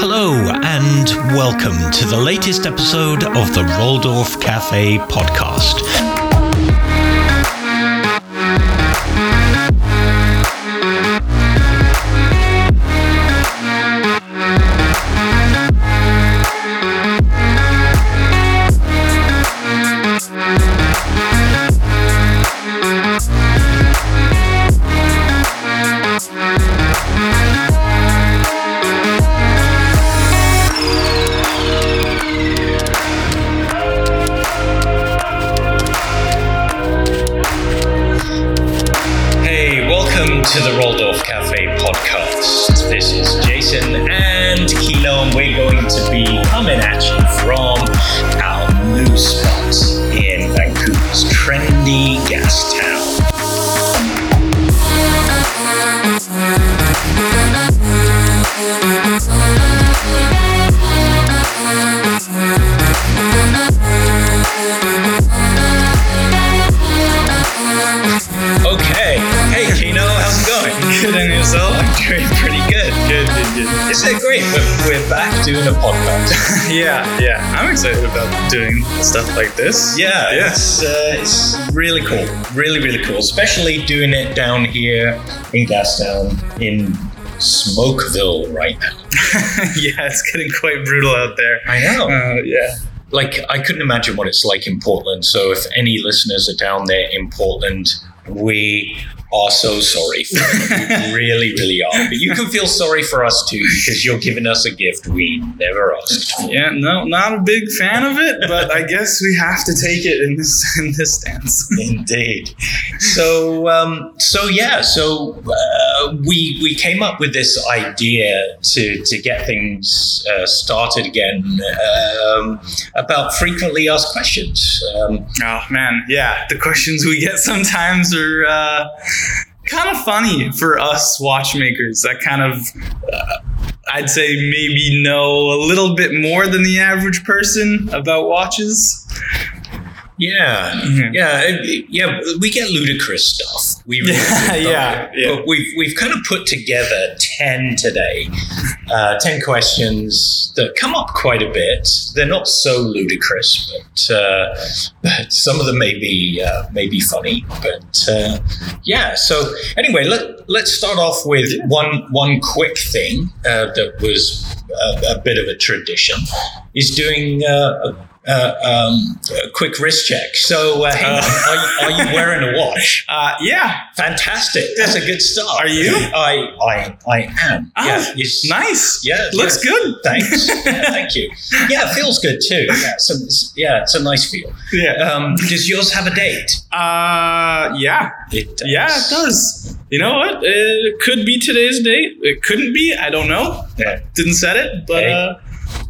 Hello, and welcome to the latest episode of the Roldorf Cafe podcast. Cool. Really, really cool. Especially doing it down here in Gastown in Smokeville right now. yeah, it's getting quite brutal out there. I know. Uh, yeah. like, I couldn't imagine what it's like in Portland. So if any listeners are down there in Portland, we are so sorry for you. We really, really are. But you can feel sorry for us too because you're giving us a gift we never asked for. Yeah, no, not a big fan of it, but I guess we have to take it in this in this stance. Indeed. So, um, so yeah, so uh, we we came up with this idea to to get things uh, started again um, about frequently asked questions. Um, Oh man, yeah. The questions we get sometimes are uh, kind of funny for us watchmakers. That kind of, uh, I'd say, maybe know a little bit more than the average person about watches. Yeah, Mhm. yeah, yeah. We get ludicrous stuff. We really Yeah, yeah, we? yeah. But we've we've kind of put together ten today, uh, ten questions that come up quite a bit. They're not so ludicrous, but uh, but some of them may be uh, may be funny. But uh, yeah. So anyway, let let's start off with one one quick thing uh, that was a, a bit of a tradition is doing. Uh, a, uh, um, a quick wrist check. So, uh, on. Are, you, are you wearing a watch? Uh, yeah, Fantastic. That's a good start. Are you? I I I am. Oh, yeah. It's, nice. Yeah. Looks yeah. good. Thanks. Yeah, thank you. Yeah, it feels good too. Yeah, it's a, yeah, it's a nice feel. Yeah. Um, does yours have a date? Uh, yeah. It does. Yeah, it does. You know what? It could be today's date. It couldn't be. I don't know. Yeah. Didn't set it, but Okay.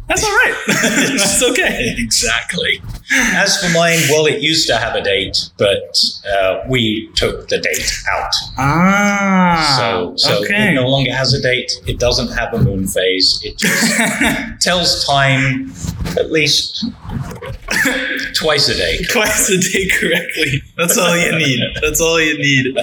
That's all right. that's okay. Exactly. As for mine, well, it used to have a date, but uh, we took the date out. Ah. So, so okay. it no longer has a date. It doesn't have a moon phase. It just tells time at least twice a day. Twice a day correctly. That's all you need. That's all you need.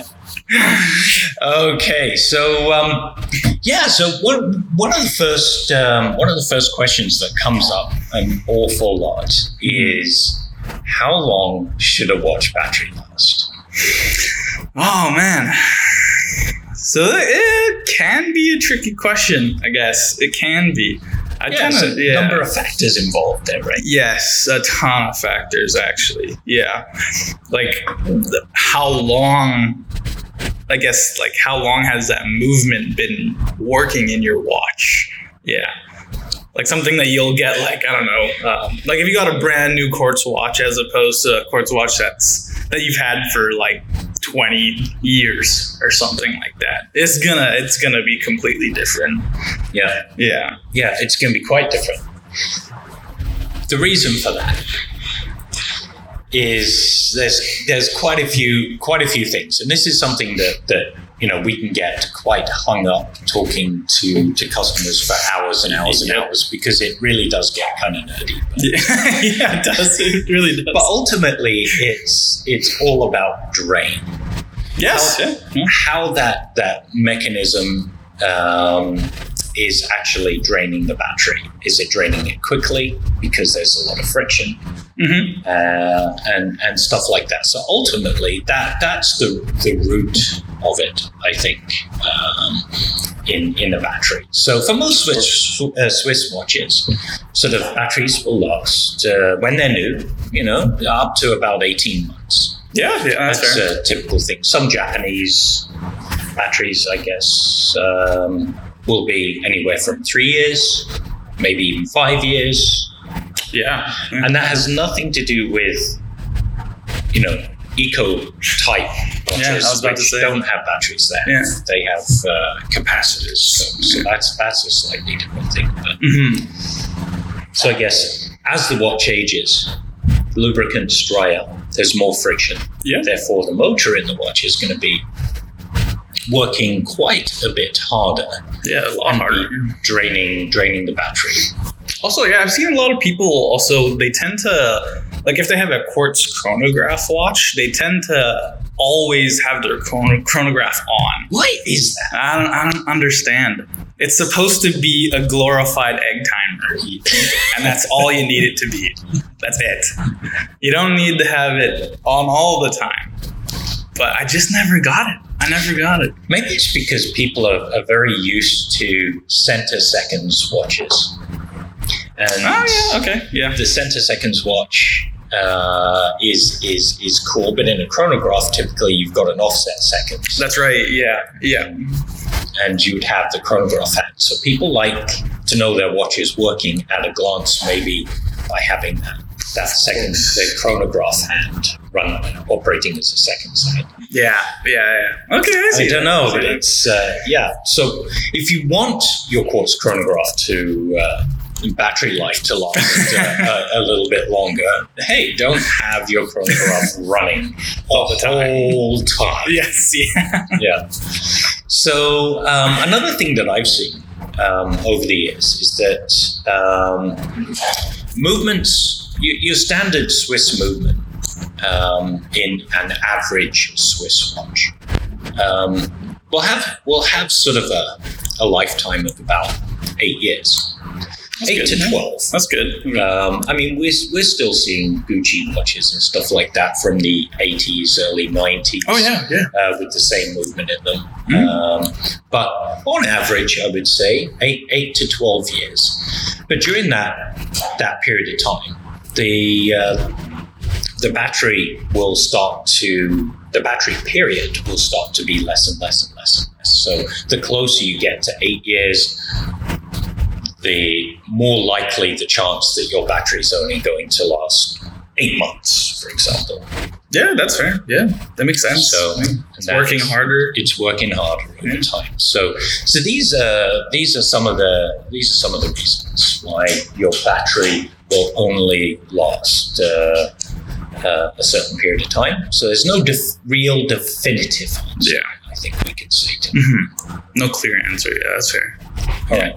Okay, so um, yeah, so one one of the first um, one of the first questions that comes up an awful lot is how long should a watch battery last? Oh man. So it can be a tricky question, I guess. It can be. I Yeah, kind so of yeah. number of factors involved there, right? Yes, a ton of factors actually. Yeah. Like the, how long I guess like how long has that movement been working in your watch? Yeah. Like something that you'll get like I don't know, um, like if you got a brand new quartz watch as opposed to a quartz watch that's that you've had for like 20 years or something like that. It's gonna it's gonna be completely different. Yeah, Yeah. yeah, it's to be quite different. The reason for that is there's there's quite a few quite a few things, and this is something that that you know we can get quite hung up talking to to customers for hours and hours and hours because it really does get kind of nerdy. But, yeah, it does. It really does. but ultimately, it's it's all about drain. yes. how- yeah. how that that mechanism um, is actually draining the battery. Is it draining it quickly because there's a lot of friction hmm uh, and and stuff like that? So ultimately, that that's the the root of it, I think, um, in in the battery. So for most Swiss, uh, Swiss watches, sort of batteries will last uh, when they're new, you know, up to about eighteen months. Yeah, yeah, that's, That's a typical thing. Some Japanese batteries, I guess, um, will be anywhere from three years, maybe even five years, yeah. and that has nothing to do with, you know, eco type watches, Yeah, I was about to which say. don't have batteries there. Yeah. They have uh, capacitors, so, so that's that's a slightly different thing. But hmm so I guess as the watch ages, lubricants dry out. There's more friction. Yeah. Therefore, the motor in the watch is going to be working quite a bit harder, Yeah, a lot harder. draining draining the battery. Also, yeah, I've seen a lot of people also, they tend to, like, if they have a quartz chronograph watch, they tend to always have their chrono- chronograph on. Why is that? I don't, I don't understand. It's supposed to be a glorified egg timer, and that's all you need it to be. That's it. You don't need to have it on all the time. But I just never got it. I never got it. Maybe it's because people are, are very used to center seconds watches, and Oh yeah, okay, yeah. the center seconds watch uh, is is is cool. But in a chronograph, typically you've got an offset seconds. That's right. Yeah, yeah. and you'd have the chronograph hand. So people like to know their watch is working at a glance, maybe by having that that second the chronograph hand run operating as a second side. Yeah, yeah, yeah. Okay, I see. I don't know, but it's uh, yeah. So if you want your quartz chronograph to uh, battery life to last uh, a, a little bit longer, hey, don't have your chronograph running all the whole time Yes, yeah. yeah. So um, another thing that I've seen um, over the years is that um, movements, your standard Swiss movement um, in an average Swiss watch, um, will have will have sort of a, a lifetime of about eight years, That's eight good. to twelve. That's good. Um, I mean, we're, we're still seeing Gucci watches and stuff like that from the 80s, early 90s Oh yeah, yeah. uh, with the same movement in them. Mhm. Um, but on average, I would say eight, eight to 12 years. But during that, that period of time, the, uh, the battery will start to, the battery period will start to be less and less and less and less. So the closer you get to eight years, the more likely the chance that your battery is only going to last eight months, for example. Yeah, that's fair. Yeah, that makes sense. So it's working harder. It's working harder over Yeah. time. So, so these are these are some of the these are some of the reasons why your battery will only last uh, uh, a certain period of time. So there's no def- real definitive answer. Yeah. I think we could say. To hmm No clear answer. Yeah, that's fair. All right.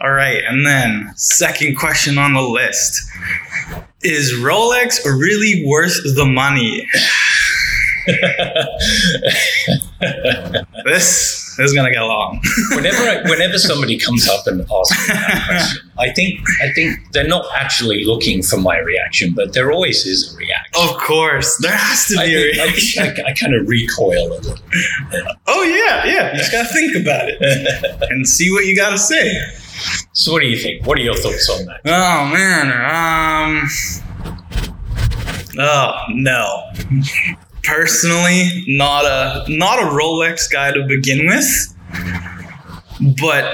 All right, and then second question on the list is Rolex really worth the money? This, this is gonna get long. whenever I, whenever somebody comes up and asks me that question, I think I think they're not actually looking for my reaction, but there always is a reaction. Of course, there has to I, be a think- I, reaction. think I, I kind of recoil a little. Oh yeah, yeah. You just gotta think about it and see what you gotta say. so, what do you think? What are your thoughts on that? Oh man, um, oh no. Personally, not a not a Rolex guy to begin with, but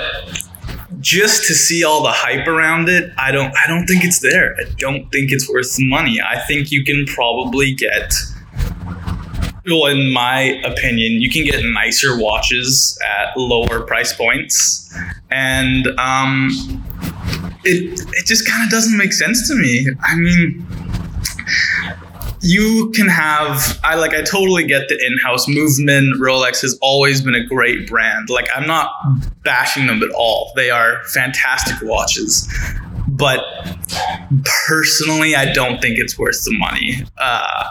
just to see all the hype around it, I don't I don't think it's there. I don't think it's worth the money. I think you can probably get well, in my opinion, you can get nicer watches at lower price points, and um, it it just kind of doesn't make sense to me. I mean, you can have I like I totally get the in-house movement. Rolex has always been a great brand. Like I'm not bashing them at all. They are fantastic watches. But personally, I don't think it's worth the money. Uh,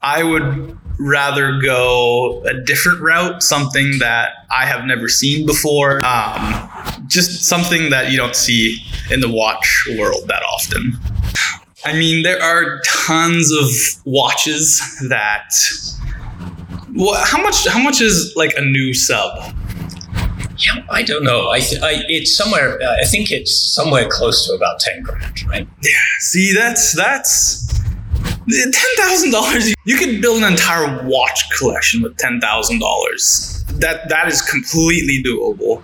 I would rather go a different route, something that I have never seen before. Um, just something that you don't see in the watch world that often. I mean, there are tons of watches that. Well, how much? How much is like a new sub? Yeah, I don't know. I, th- I it's somewhere. Uh, I think it's somewhere close to about ten grand, right? Yeah. See, that's that's ten thousand dollars. You could build an entire watch collection with ten thousand dollars. That that is completely doable.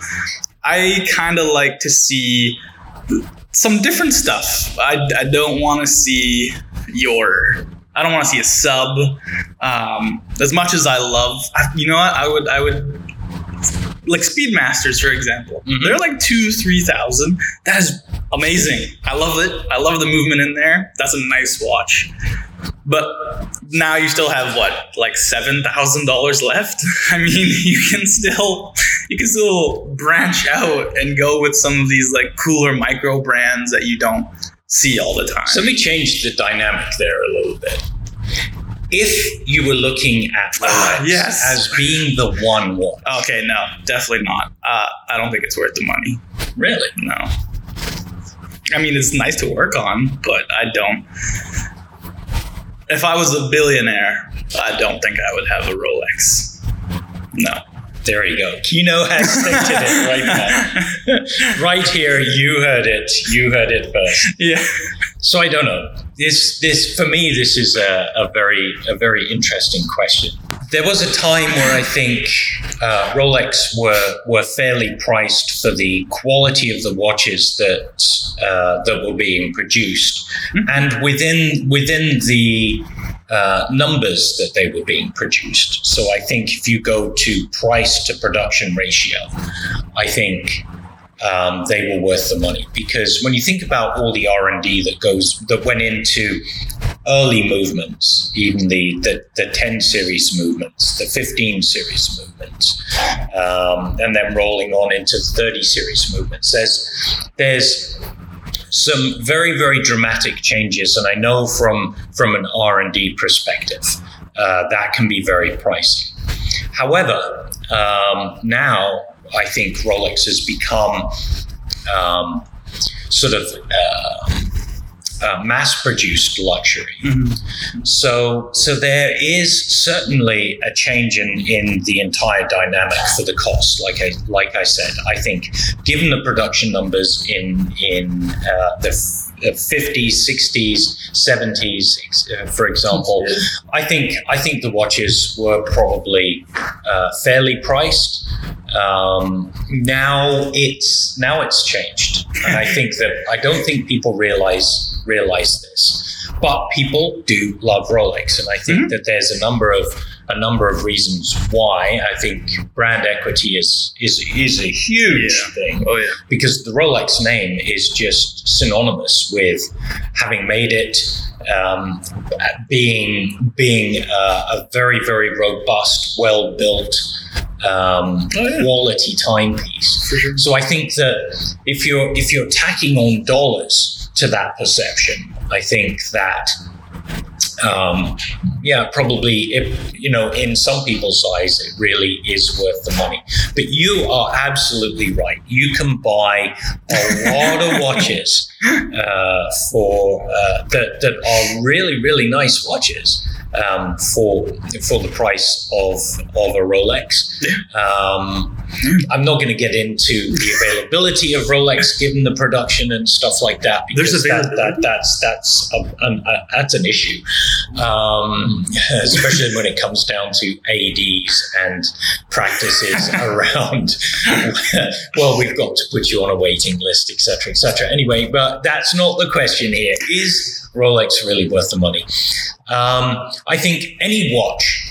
I kind of like to see some different stuff. I, I don't want to see your. I don't want to see a sub. Um, as much as I love, you know what? I would I would like Speedmasters, for example. Mhm. They're like two, three thousand. That is amazing. I love it. I love the movement in there. That's a nice watch. But now you still have what, like seven thousand dollars left? I mean, you can still you can still branch out and go with some of these like cooler micro brands that you don't see all the time. So let me change the dynamic there a little bit. If you were looking at Ah, Rolex yes. as being the one watch, okay, no, definitely not. Uh, I don't think it's worth the money. really, No. I mean, it's nice to work on, but I don't. If I was a billionaire, I don't think I would have a Rolex. No. there you go. Kino has stated it right now. right here, you heard it. You heard it first. Yeah. So I don't know. This, this for me, this is a, a very, a very interesting question. There was a time where I think uh, Rolex were were fairly priced for the quality of the watches that uh, that were being produced, Mhm. and within within the uh, numbers that they were being produced. So I think if you go to price to production ratio, I think um, they were worth the money because when you think about all the R and D that goes that went into early movements, even the, the the 10 series movements, the 15 series movements, um, and then rolling on into 30 series movements, there's there's some very very dramatic changes, and I know from from an R and D perspective uh, that can be very pricey. However, um, now I think Rolex has become um, sort of uh, uh, mass-produced luxury. So, so there is certainly a change in, in the entire dynamic for the cost. Like I like I said, I think given the production numbers in in uh, the f- uh, 50s, 60s, 70s, uh, for example, I think I think the watches were probably uh, fairly priced. Um, now it's now it's changed, and I think that I don't think people realize realize this, but people do love Rolex, and I think Mhm. that there's a number of a number of reasons why. I think brand equity is is is a huge Yeah. thing Oh, yeah. because the Rolex name is just synonymous with having made it, um, being being uh, a very very robust, well built, um, Oh, yeah. quality timepiece. Sure. So I think that if you're if you're tacking on dollars to that perception, I think that um, yeah, probably if you know in some people's eyes it really is worth the money. But you are absolutely right. You can buy a lot of watches uh, for uh, that that are really really nice watches um, for for the price of of a Rolex. Um, I'm not going to get into the availability of Rolex given the production and stuff like that because There's that, that that's that's a, an, a, that's an issue, um, especially when it comes down to ads and practices around. well, we've got to put you on a waiting list, etc., etc. Anyway, but that's not the question here. Is Rolex really worth the money? Um, I think any watch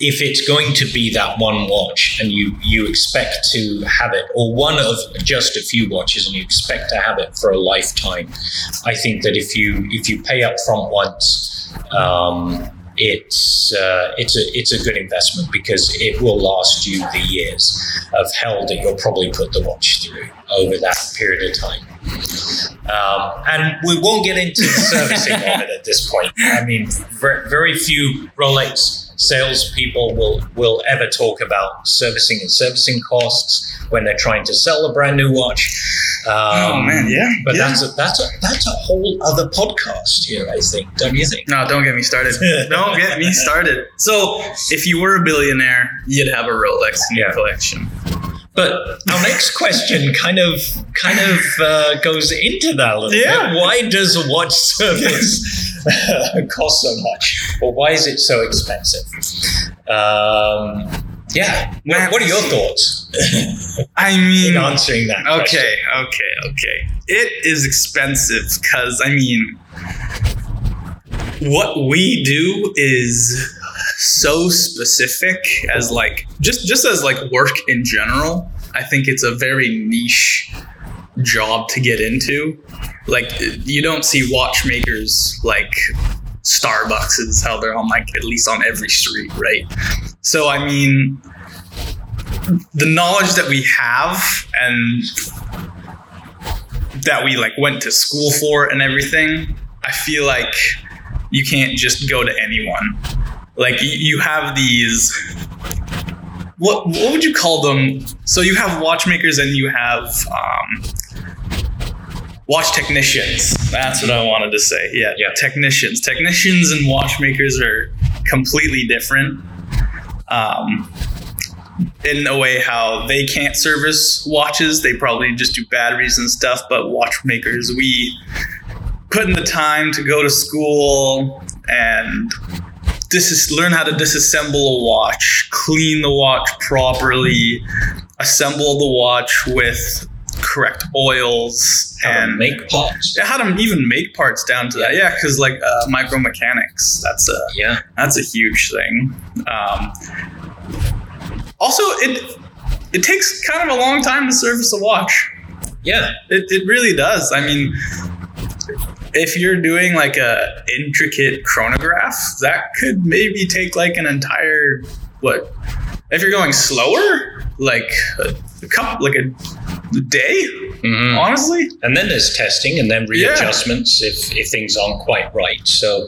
if it's going to be that one watch and you you expect to have it or one of just a few watches and you expect to have it for a lifetime i think that if you if you pay up front once um, it's uh, it's a it's a good investment because it will last you the years of hell that you'll probably put the watch through over that period of time um, and we won't get into the servicing of it at this point. I mean, ver- very few Rolex salespeople will will ever talk about servicing and servicing costs when they're trying to sell a brand new watch. Um, oh man, yeah. But yeah. that's a that's a that's a whole other podcast here, I think. Don't you think? No, don't get me started. don't get me started. So, if you were a billionaire, you'd have a Rolex in your Yeah. collection. But our next question kind of kind of uh, goes into that a little Yeah. bit. Why does a watch service cost so much, or why is it so expensive? Um, yeah. What, what are your thoughts I in mean, answering that? question? okay, okay, okay. It is expensive because I mean, what we do is so specific as like just just as like work in general. I think it's a very niche job to get into. Like you don't see watchmakers like Starbucks is how they're on like at least on every street, right? So I mean the knowledge that we have and that we like went to school for and everything, I feel like you can't just go to anyone. Like you have these what what would you call them? So you have watchmakers and you have um, watch technicians. That's what I wanted to say. Yeah, Yeah. technicians. Technicians and watchmakers are completely different. Um, in a way, how they can't service watches, they probably just do batteries and stuff. But watchmakers, we put in the time to go to school and dis- learn how to disassemble a watch, clean the watch properly, assemble the watch with correct oils, How to and make parts. yeah, how to even make parts down to that. Yeah, because like uh, micromechanics, that's a Yeah. that's a huge thing. Um, also, it it takes kind of a long time to service a watch. Yeah. It, it really does. I mean, if you're doing like a intricate chronograph, that could maybe take like an entire what? If you're going slower, like a, a couple, like a day, Mhm. honestly. And then there's testing and then Yeah. readjustments if, if things aren't quite right. So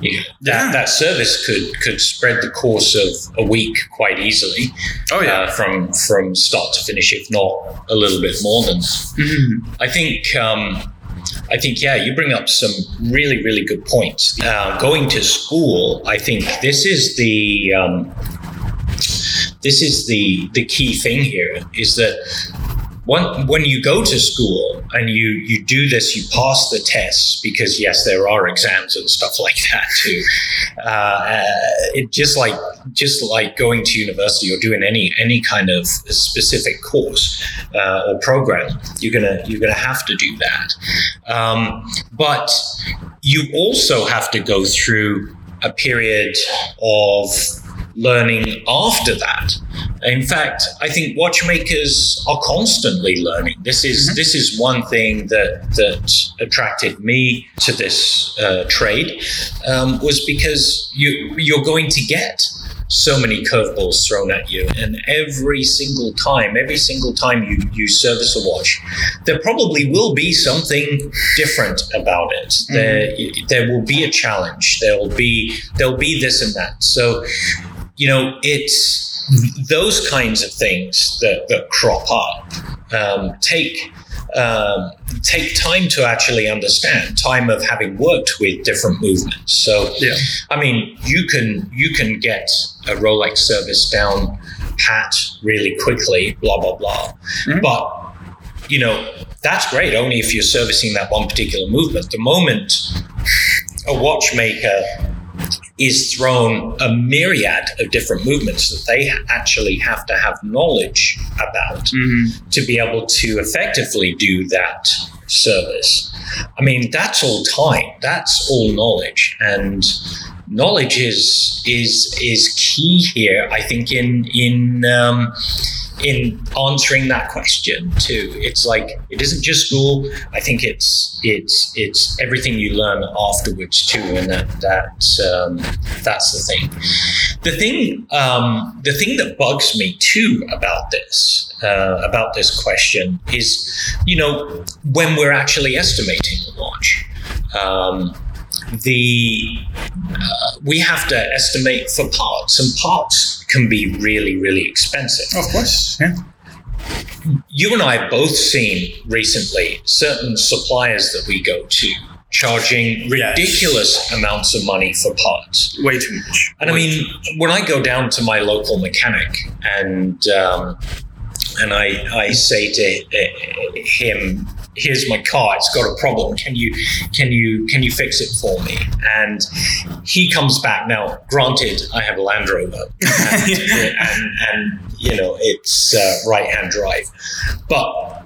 yeah, that, Yeah. that service could could spread the course of a week quite easily Oh uh, from from start to finish, if not a little bit more than. Mhm. I think um, I think yeah, you bring up some really really good points. Uh, going to school, I think this is the um, this is the the key thing here is that when, you go to school and you, you do this, you pass the tests because yes, there are exams and stuff like that too. Uh, it just like just like going to university or doing any any kind of specific course uh, or program, you're gonna you're gonna have to do that. Um, but you also have to go through a period of learning after that. In fact, I think watchmakers are constantly learning. This is Mhm. this is one thing that that attracted me to this uh, trade um, was because you you're going to get so many curveballs thrown at you, and every single time, every single time you you service a watch, there probably will be something different about it. There there will be a challenge. There will be there'll be this and that. So you know it's those kinds of things that, that crop up um, take um, take time to actually understand time of having worked with different movements so Yeah. i mean you can you can get a rolex service down pat really quickly blah blah blah Mhm. but you know that's great only if you're servicing that one particular movement the moment a watchmaker is thrown a myriad of different movements that they actually have to have knowledge about Mhm. to be able to effectively do that service. I mean, that's all time. That's all knowledge, and knowledge is is is key here. I think in in um, in answering that question too. It's like it isn't just school. I think it's it's it's everything you learn afterwards too, and that that um, that's the thing. The thing um, the thing that bugs me too about this uh, about this question is, you know, when we're actually estimating the launch. Um, the uh, we have to estimate for parts, and parts can be really, really expensive. Of course. Yeah. You and I have both seen recently certain suppliers that we go to charging Yes. ridiculous amounts of money for parts. Way too much. And I mean, when I go down to my local mechanic and um, and I I say to uh, him, "Here's my car. It's got a problem. Can you can you can you fix it for me?" And he comes back. Now, granted, I have a Land Rover, and, and, and you know it's uh, right hand drive, but.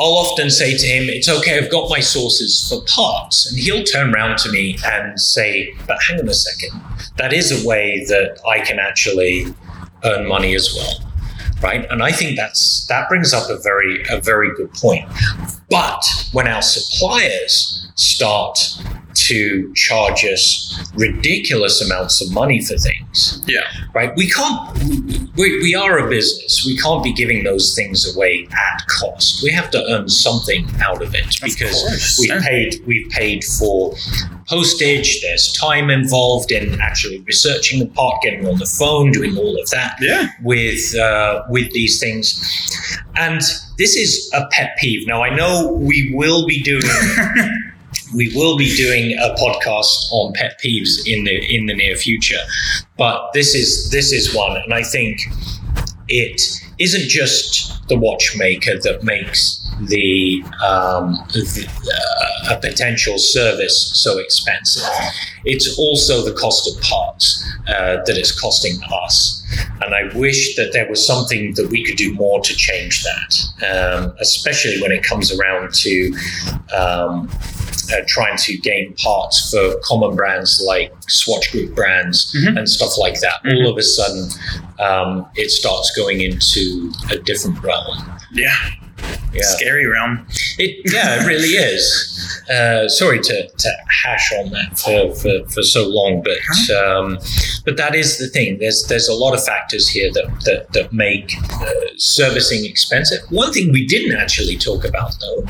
I'll often say to him, It's okay, I've got my sources for parts. And he'll turn around to me and say, But hang on a second, that is a way that I can actually earn money as well. Right. And I think that's that brings up a very a very good point. But when our suppliers start to charge us ridiculous amounts of money for things, Yeah. right? We can't. We, we are a business. We can't be giving those things away at cost. We have to earn something out of it because course, we've yeah. paid. We've paid for postage. There's time involved in actually researching the part, getting on the phone, doing all of that Yeah. with uh, with these things. And this is a pet peeve. Now I know we will be doing we will be doing a podcast on pet peeves in the in the near future, but this is this is one, and I think it isn't just the watchmaker that makes the, um, the uh, a potential service so expensive. It's also the cost of parts uh, that it's costing us. And I wish that there was something that we could do more to change that, um, especially when it comes around to um, uh, trying to gain parts for common brands like Swatch Group brands Mhm. and stuff like that. All of a sudden, um, it starts going into a different realm. Yeah. Yeah, Scary realm. it, yeah, it really is. Uh, sorry to, to hash on that for, for, for so long, but um, but that is the thing. There's there's a lot of factors here that that, that make uh, servicing expensive. One thing we didn't actually talk about though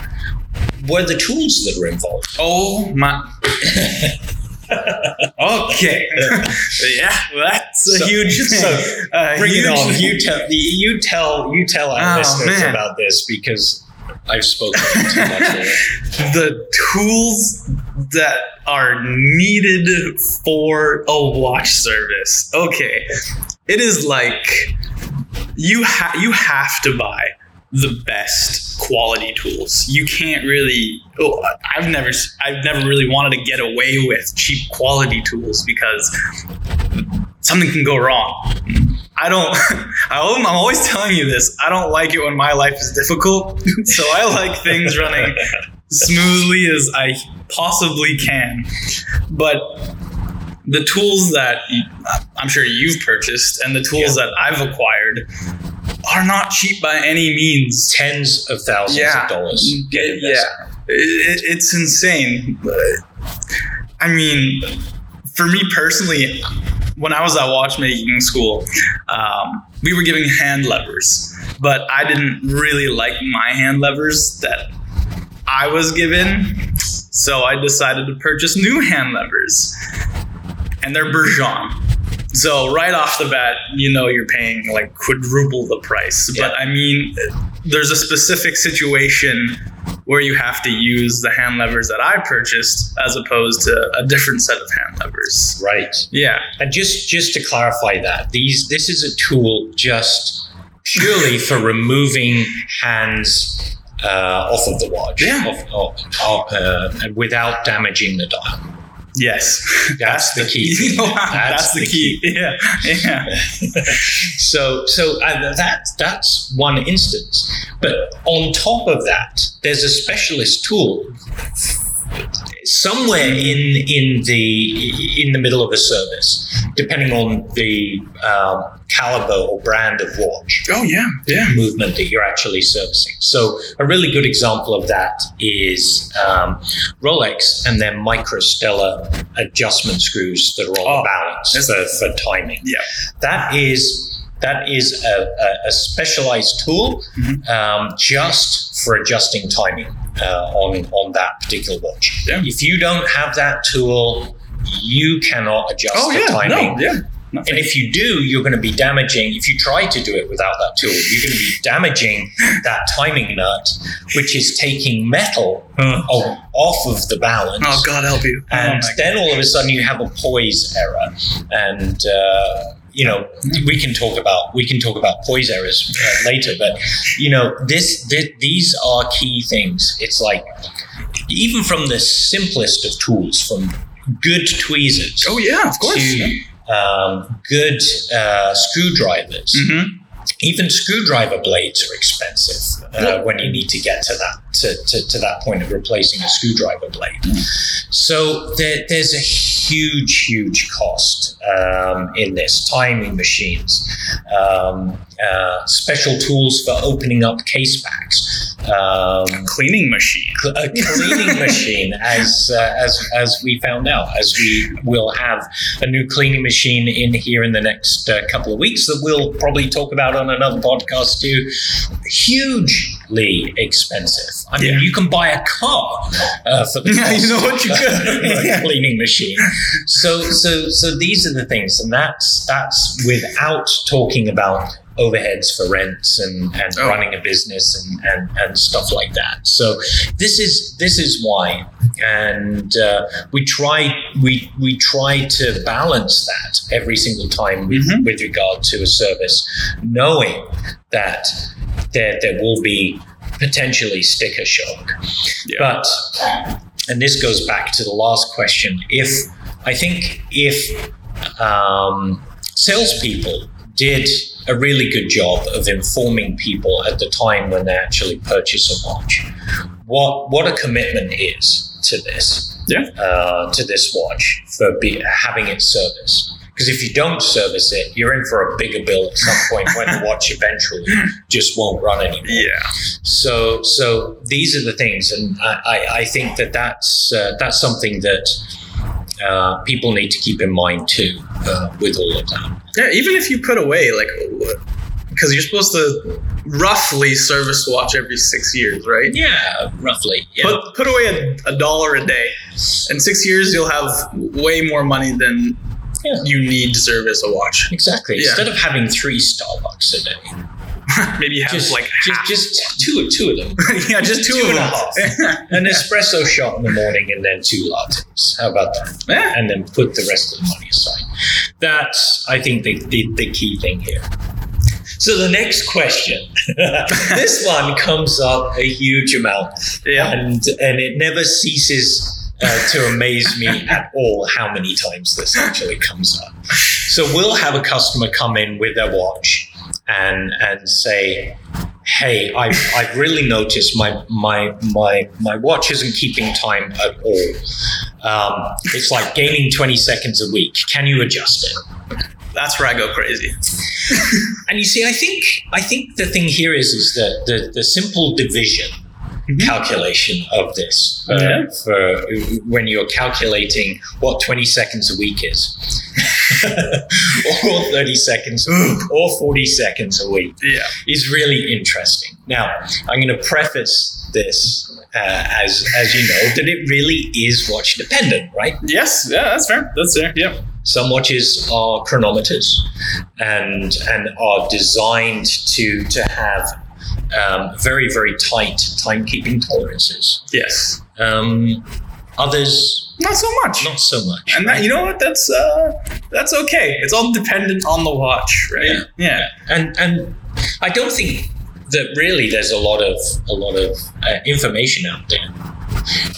were the tools that are involved. Oh my. okay. yeah, that's a So- huge. so, uh, Bring huge, it on. You tell you tell you tell our Oh, listeners man. about this because I've spoken too much. the tools that are needed for a watch service. Okay, it is like you ha- you have to buy the best quality tools. You can't really. Oh, I've never I've never really wanted to get away with cheap quality tools because something can go wrong. I don't. I'm I'm always telling you this. I don't like it when my life is difficult. So I like things running smoothly as I possibly can. But the tools that I'm sure you've purchased and the tools that I've acquired are not cheap by any means. Tens of thousands Yeah. of dollars. Yeah, invested. It- it's insane. But, I mean, for me personally, when I was at watchmaking school, um, we were giving hand levers, but I didn't really like my hand levers that I was given. So I decided to purchase new hand levers, and they're Bergeon. So right off the bat, you know you're paying like quadruple the price. But I mean, there's a specific situation where you have to use the hand levers that I purchased as opposed to a different set of hand levers. Right. Yeah. And just just to clarify that, these this is a tool just purely for removing hands uh, off of the watch, Yeah. off, off, off, uh, without damaging the dial. Yes. That's the key. You know, that's, the key. Yeah. Yeah. So so uh, that that's one instance. But on top of that, there's a specialist tool somewhere in in the in the middle of a service, depending on the um, caliber or brand of watch Oh yeah. Yeah. movement that you're actually servicing. So a really good example of that is um, Rolex and their Microstella adjustment screws that are on Oh, the balance for, for timing. Yeah. That is that is a, a, a specialized tool Mhm. um, just for adjusting timing uh, on on that particular watch. Yeah. If you don't have that tool, you cannot adjust Oh the yeah, timing. no, yeah. No, And if you do, you're going to be damaging. If you try to do it without that tool, you're going to be damaging that timing nut, which is taking metal off of the balance. oh, God help you. and oh, then all of a sudden you have a poise error and uh, you know we can talk about we can talk about poise errors uh, later but you know this, thi- these are key things it's like even from the simplest of tools from good tweezers oh yeah, of course. to um, good uh, screwdrivers hmm even screwdriver blades are expensive uh, Yeah. when you need to get to that to, to, to that point of replacing a screwdriver blade. So there, there's a huge, huge cost um, in this. Timing machines, um, uh, special tools for opening up case packs, um, Cleaning machine. cl- a cleaning machine, as uh, as as we found out, as we will have a new cleaning machine in here in the next uh, couple of weeks that we'll probably talk about on another podcast too. Expensive. I mean, Yeah. you can buy a car uh, for the Yeah, you know what, you could. a cleaning machine. So so so these are the things, and that's that's without talking about overheads for rents and, and Oh. running a business and, and, and stuff like that. So this is this is why, and uh, we try we we try to balance that every single time with, Mhm. with regard to a service, knowing that there there will be potentially sticker shock, Yeah. but and this goes back to the last question. If I think if um, salespeople did a really good job of informing people at the time when they actually purchase a watch, what what a commitment is to this, Yeah. uh, to this watch for be, having it serviced. Because if you don't service it, you're in for a bigger bill at some point when the watch eventually just won't run anymore. Yeah. So, so these are the things, and I, I, I think that that's uh, that's something that uh, people need to keep in mind too uh, with all of that. Yeah, even if you put away like because you're supposed to roughly service watch every six years, right? Yeah, roughly. Yeah. Put put away a, a dollar a day. In six years, you'll have way more money than Yeah. you need to service a watch. exactly. Yeah. Instead of having three Starbucks a day, Maybe have just like just, half. just two two of them. yeah, just two, two of them. An espresso shot in the morning and then two lattes. How about that? yeah. and then put the rest of the money aside. That's, I think, the, the, the key thing here. So the next question, this one comes up a huge amount, Yeah. and and it never ceases uh, to amaze me at all how many times this actually comes up. So we'll have a customer come in with their watch and and say, "Hey, I've I've really noticed my my my my watch isn't keeping time at all. Um, it's like gaining twenty seconds a week. Can you adjust it?" That's where I go crazy. And you see, I think I think the thing here is is that the the simple division Mhm. calculation of this uh, Yeah. for when you're calculating what 20 seconds a week is, or 30 seconds or 40 seconds a week Yeah. is really interesting. Now, I'm going to preface this uh, as as you know that it really is watch dependent, right? Yes. Yeah. That's fair. That's fair. Yeah. Some watches are chronometers and and are designed to to have um, very very tight timekeeping tolerances. Yes. Um, others Not so much. not so much. And that, you know what? That's uh, that's okay. It's all dependent on the watch, right? Yeah. Yeah. and and I don't think that really there's a lot of a lot of uh, information out there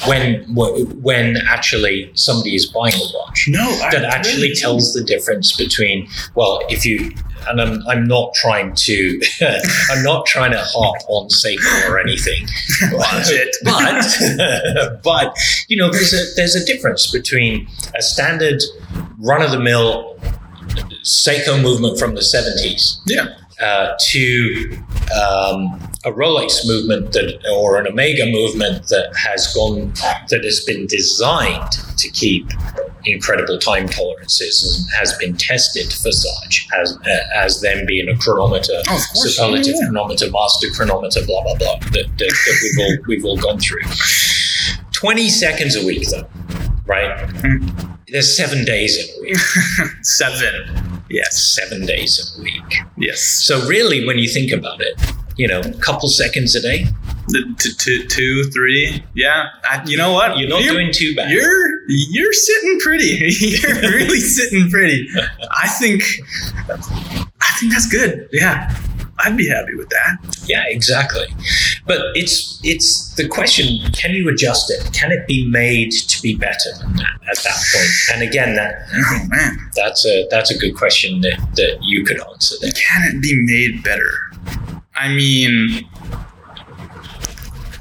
when when actually somebody is buying a watch. No, I that actually really- tells the difference between well if you and I'm, I'm not trying to I'm not trying to harp on Seiko or anything it. but but you know there's a there's a difference between a standard run of the mill Seiko movement from the 70s Yeah. Uh, to um, a Rolex movement that, or an Omega movement that has gone, that has been designed to keep incredible time tolerances and has been tested for such as uh, as them being a chronometer, Oh, superlative yeah. chronometer, master chronometer, blah blah blah that, that, that we've all we've all gone through. Twenty seconds a week though, right? Mhm. There's seven days in a week. Seven. Yes. seven days a week. Yes. So really, when you think about it, you know, a couple seconds a day, The t- t- two, three. Yeah. I, you know what? you're not doing too bad. You're you're sitting pretty. you're really sitting pretty. I think. I think that's good. Yeah. I'd be happy with that. Yeah, exactly. But it's it's the question: Can you adjust it? Can it be made to be better than that at that point? And again, that Oh man. that's a that's a good question that, that you could answer there. Can it be made better? I mean,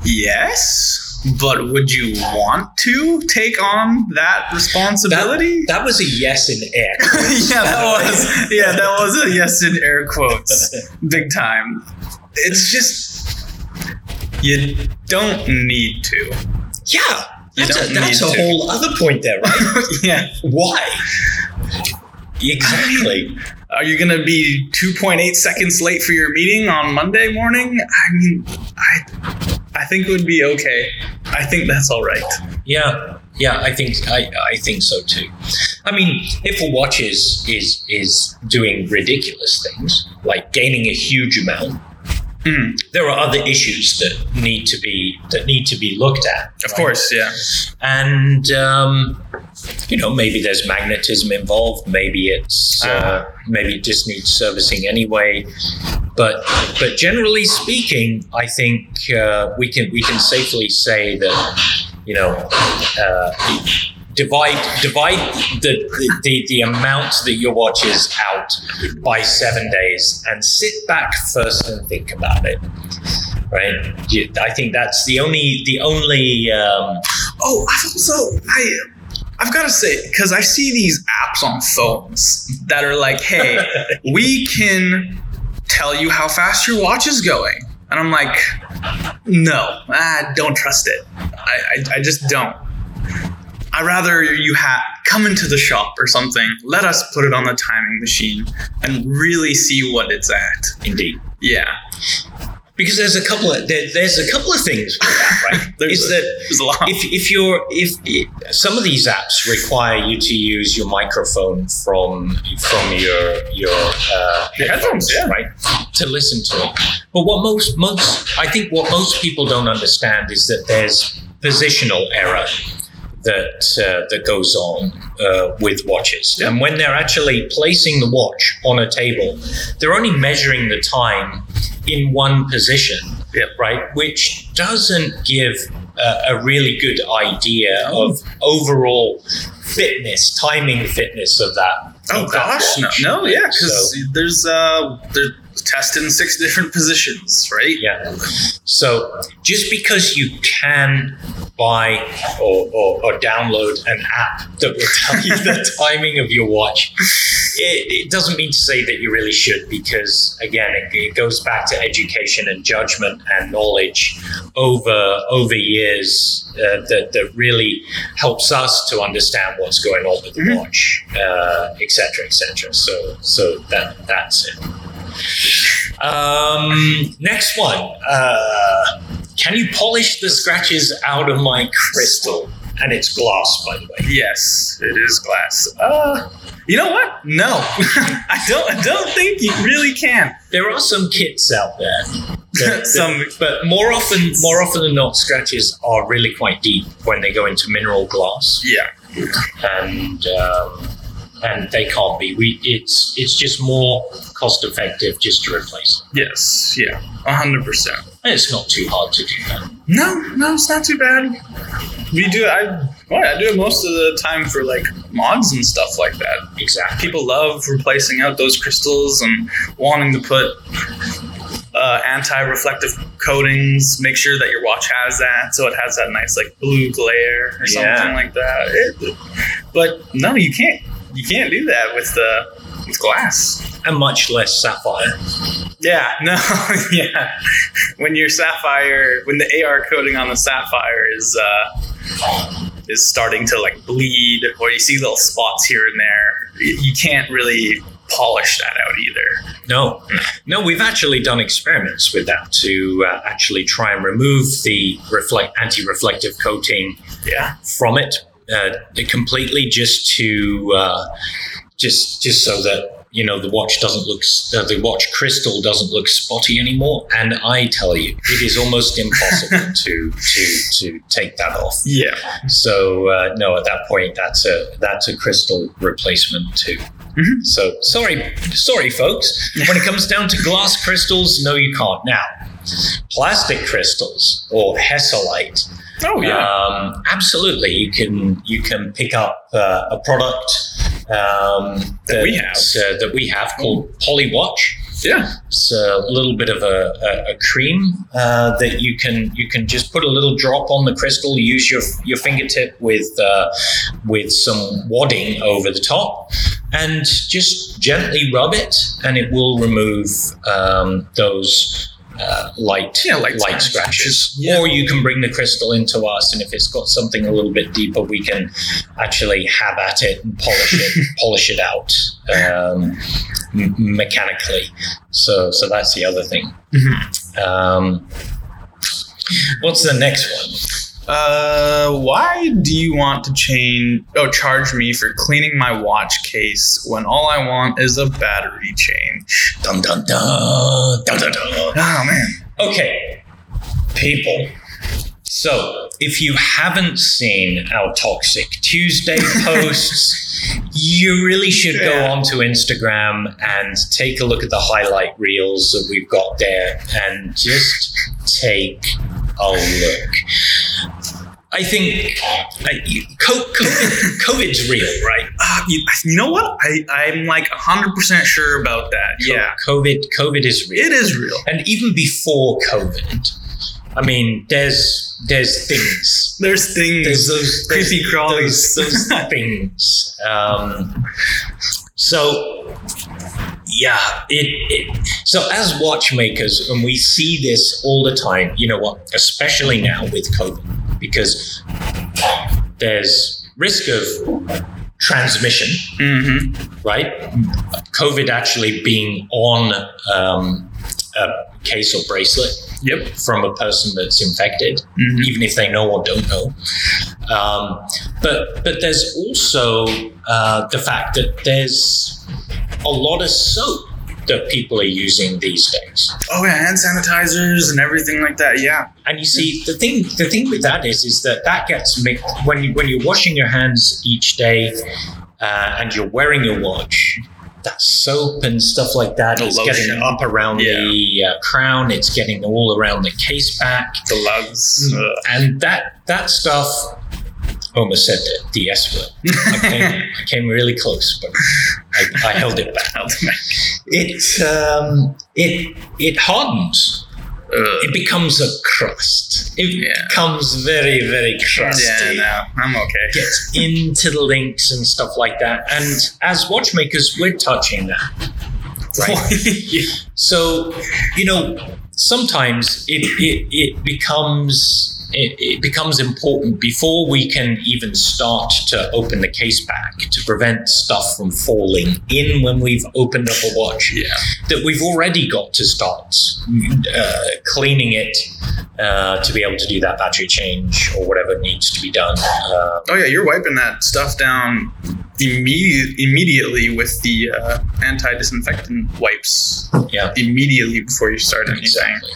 yes. But would you want to take on that responsibility? That was a yes in air. yeah, that was yeah, that was a yes in air quotes, big time. It's just you don't need to. Yeah, that's, a, that's a to. whole other point there, right? yeah, Why? Exactly. are you gonna be two point eight seconds late for your meeting on Monday morning? I mean, I I think it would be okay. I think that's all right. Yeah, yeah, I think I, I think so too. I mean, if a watch is is is doing ridiculous things like gaining a huge amount, Mm, there are other issues that need to be that need to be looked at. of right? course, yeah. and um, you know maybe there's magnetism involved. Maybe it's uh, Ah. maybe it just needs servicing anyway. But but generally speaking, I think uh, we can we can safely say that you know uh, divide divide the, the, the, the amount that your watch is out by seven days and sit back first and think about it. Right, I think that's the only the only um, Oh, I've also I I've got to say because I see these apps on phones that are like, "Hey, we can tell you how fast your watch is going," and I'm like, "No, I don't trust it. I I, I just don't. I rather you ha- come into the shop or something. Let us put it on the timing machine and really see what it's at. indeed. Yeah, because there's a couple of there, there's a couple of things with that, right? There's is a- that there's a lot. if if you're if, if some of these apps require you to use your microphone from from your your uh, Your headphones, yeah. right to listen to it. But what most most I think what most people don't understand is that there's positional error that uh, that goes on uh, with watches, and when they're actually placing the watch on a table, they're only measuring the time in one position, Yeah. right? Which doesn't give a, a really good idea of overall fitness, timing fitness of that. Oh of that gosh, no, watch. no, yeah, because So- there's uh, they're testing six different positions, right? Yeah. So just because you can buy or, or, or download an app that will tell you the timing of your watch, it, it doesn't mean to say that you really should, because again, it, it goes back to education and judgment and knowledge over over years uh, that that really helps us to understand what's going on with the Mhm. watch, uh, etc. et. So so that that's it. Um, next one. Uh, can you polish the scratches out of my crystal? And it's glass, by the way. Yes, it is glass. Uh, you know what? No, I don't. I don't think you really can. There are some kits out there. that- Some- that- but more often, more often than not, scratches are really quite deep when they go into mineral glass, Yeah, and um, and they can't be. We it's it's just more cost effective just to replace them. yes, yeah, a hundred percent. And it's not too hard to do that. No, no, it's not too bad. We do. I well, I do it most of the time for like mods and stuff like that. Exactly. People love replacing out those crystals and wanting to put uh, anti-reflective coatings. Make sure that your watch has that, so it has that nice like blue glare or something like that. It- but no, you can't. You can't do that with the with glass. and much less sapphire. Yeah, no, yeah. When your sapphire, when the AR coating on the sapphire is uh, is starting to like bleed, or you see little spots here and there, you can't really polish that out either. No, no, we've actually done experiments with that to uh, actually try and remove the reflect anti-reflective coating Yeah, from it. Uh, completely just to uh, just just so that you know the watch doesn't look uh, the watch crystal doesn't look spotty anymore. And i tell you it is almost impossible to to to take that off. Yeah. so uh, no at that point that's a that's a crystal replacement too. Mhm. so sorry sorry folks. When it comes down to glass crystals no you can't. Now plastic crystals or hesalite Oh um, absolutely, you can you can pick up uh, a product um, That we have. uh, that we have called Polywatch. yeah. It's a little bit of a, a, a cream uh, that you can you can just put a little drop on the crystal. Use your your fingertip with uh, with some wadding over the top, and just gently rub it, and it will remove um, those. Uh, light, Yeah, light light scratches. Yeah. or you can bring the crystal into us, and if it's got something a little bit deeper, we can actually have at it and polish it, polish it out um, m- mechanically. So, so that's the other thing. Mhm. Um, what's the next one? Uh, why do you want to change? Oh, charge me for cleaning my watch case when all I want is a battery change. Dun dun dun dun dun dun. Oh man. Okay, people. So, if you haven't seen our Toxic Tuesday posts, you really should go onto Instagram and take a look at the highlight reels that we've got there and just take a look. I think co- COVID, COVID's real, right? Uh, you, you know what? I I'm like hundred percent sure about that. Co- Yeah, COVID, COVID is real. it is real. and even before COVID, I mean, there's there's things. There's things. There's those creepy crawlies. Those, those things. Um, so yeah, it, it. So as watchmakers, and we see this all the time. You know what? Especially now with COVID, because there's risk of transmission Mm-hmm. right? COVID actually being on um, a case or bracelet Yep. from a person that's infected, Mhm. even if they know or don't know. Um, but but there's also uh, the fact that there's a lot of soap that people are using these days. Oh yeah, hand sanitizers and everything like that. Yeah. And you see, the thing the thing with that is is that that gets mixed when you when you're washing your hands each day uh, and you're wearing your watch. That soap and stuff like that is getting up around the uh, crown. It's getting all around the case back, The lugs. Ugh. and that that stuff. Almost said the, the S word. I came, I came really close, but I, I held it back. It um, it it hardens Ugh. it becomes a crust. It Yeah. becomes very, very crusty. Yeah, no, I'm okay. Gets into the links and stuff like that. And as watchmakers, we're touching that. Right. Yeah. So, you know, sometimes it, it, it becomes it, it becomes important before we can even start to open the case back to prevent stuff from falling in when we've opened up a watch Yeah. that we've already got to start uh, cleaning it uh, to be able to do that battery change or whatever needs to be done. Uh, Oh yeah, you're wiping that stuff down immediate, immediately with the uh, anti-disinfectant wipes. Yeah. Immediately before you start anything. exactly.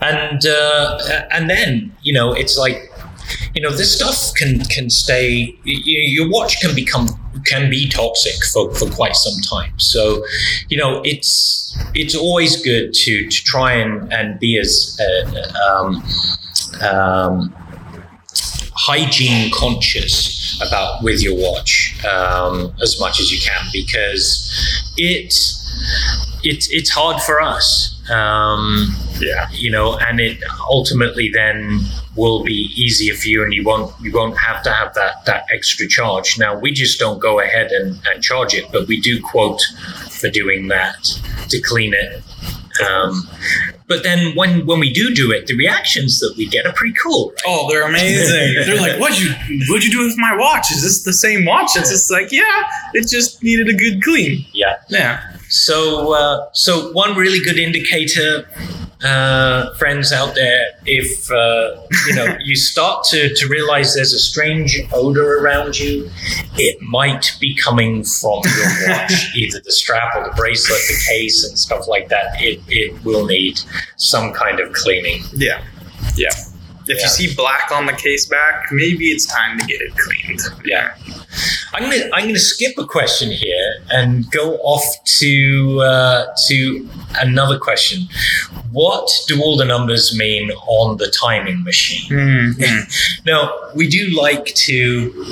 And uh, and then you know it's like you know this stuff can can stay. y- y- Your watch can become can be toxic for, for quite some time. So you know it's it's always good to to try and and be as uh, um, um, hygiene conscious about with your watch um, as much as you can because it it it's hard for us um, Yeah. you know and it ultimately then will be easier for you and you won't you won't have to have that that extra charge now we just don't go ahead and, and charge it but we do quote for doing that to clean it um, but then when when we do do it the reactions that we get are pretty cool right? Oh, they're amazing. they're like, "What you what'd you do with my watch? Is this the same watch?" It's just like, yeah, it just needed a good clean. yeah Yeah. So, uh, so one really good indicator uh, friends out there, if uh, you know you start to, to realize there's a strange odor around you, it might be coming from your watch, either the strap or the bracelet, the case, and stuff like that. It it will need some kind of cleaning. Yeah. Yeah. If Yeah. you see black on the case back, maybe it's time to get it cleaned. Yeah. I'm gonna I'm gonna skip a question here and go off to uh, to another question. What do all the numbers mean on the timing machine? Mm-hmm. Now we do like to